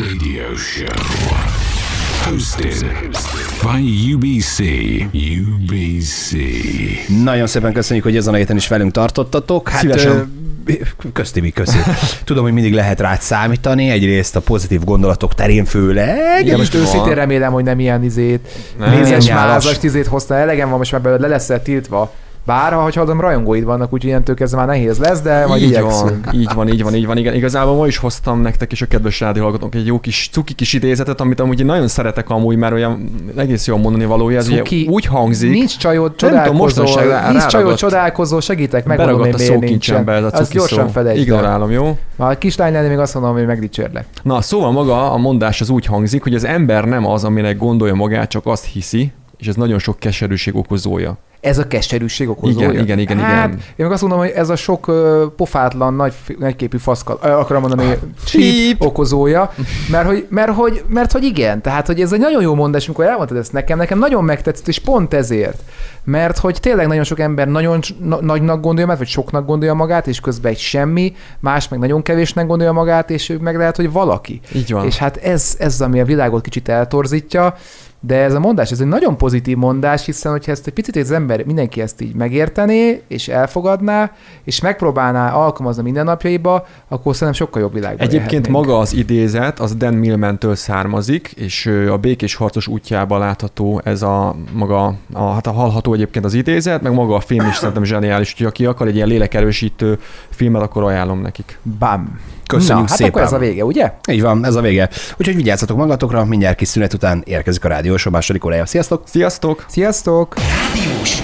Speaker 4: Radio show. Hosted by UBC. UBC.
Speaker 1: Nagyon szépen köszönjük, hogy ezen a héten is velünk tartottatok. Hát,
Speaker 3: Szívesen.
Speaker 1: ö, Kösz, Tibi, köszi. Tudom, hogy mindig lehet rád számítani, egyrészt a pozitív gondolatok terén főleg.
Speaker 2: Igen, most
Speaker 3: van.
Speaker 2: őszintén remélem, hogy nem ilyen izét,
Speaker 3: Nem,
Speaker 1: nyálas.
Speaker 2: mázas izét hoztál, elegem van, most már belőle le leszel tiltva. Bár, ha hallom, rajongóid vannak, úgyhogy ilyentől kezdve már nehéz lesz, de majd
Speaker 3: így
Speaker 2: igyekszünk.
Speaker 3: van, így van, így van, így van. Igen, igazából ma is hoztam nektek és a kedves rádióhallgatók egy jó kis cuki kis idézetet, amit amúgy én nagyon szeretek amúgy, mert olyan egész jól mondani valója. Ez ugye
Speaker 2: Cuki.
Speaker 3: úgy hangzik,
Speaker 2: Nincs csajod,
Speaker 3: tudom,
Speaker 2: csodálkozó,
Speaker 3: rá-
Speaker 2: nincs csajod, csodálkozó, segítek, megmondom én miért nincsen.
Speaker 3: szókincsembe ez a
Speaker 2: Azt
Speaker 3: cuki
Speaker 2: gyorsan
Speaker 3: szó.
Speaker 2: felejtsd el.
Speaker 3: Ignorálom, jó?
Speaker 2: Ha a kislány lenni, még azt mondom, hogy megdicsérlek.
Speaker 3: Na, szóval maga a mondás az úgy hangzik, hogy az ember nem az, aminek gondolja magát, csak azt hiszi, és ez nagyon sok keserűség okozója.
Speaker 2: ez a keserűség okozója.
Speaker 3: Igen, igen, igen,
Speaker 2: hát,
Speaker 3: igen.
Speaker 2: Én meg azt mondom, hogy ez a sok ö, pofátlan, nagy, nagyképű faszkal, ö, akarom mondani, cheap
Speaker 3: Cheap.
Speaker 2: okozója, mert hogy, mert, hogy, mert hogy igen, tehát hogy ez egy nagyon jó mondás, amikor elmondtad ezt nekem, nekem nagyon megtetszett, és pont ezért. Mert hogy tényleg nagyon sok ember nagyon na- nagynak gondolja magát, vagy soknak gondolja magát, és közben egy semmi, más meg nagyon kevésnek gondolja magát, és ő meg lehet, hogy valaki.
Speaker 3: Így van.
Speaker 2: És hát ez, ez, ami a világot kicsit eltorzítja, de ez a mondás, ez egy nagyon pozitív mondás, hiszen hogyha ezt egy picit az ember, mindenki ezt így megértené, és elfogadná, és megpróbálná alkalmazni mindennapjaiba, akkor szerintem sokkal jobb világban
Speaker 3: Egyébként
Speaker 2: élhetnénk.
Speaker 3: maga az idézet, az Dan Millman-től származik, és a Békés Harcos útjában látható ez a maga, a, hát a hallható egyébként az idézet, meg maga a film is szerintem zseniális, úgyhogy aki akar egy ilyen lélekerősítő filmet, akkor ajánlom nekik.
Speaker 2: Bam.
Speaker 1: Köszönjük
Speaker 2: Na, hát
Speaker 1: szépen.
Speaker 2: akkor ez a vége, ugye?
Speaker 1: Így van, ez a vége. Úgyhogy vigyázzatok magatokra, mindjárt kis szünet után érkezik a rádiósó második órája. Sziasztok!
Speaker 3: Sziasztok!
Speaker 2: Sziasztok!
Speaker 5: Rádiós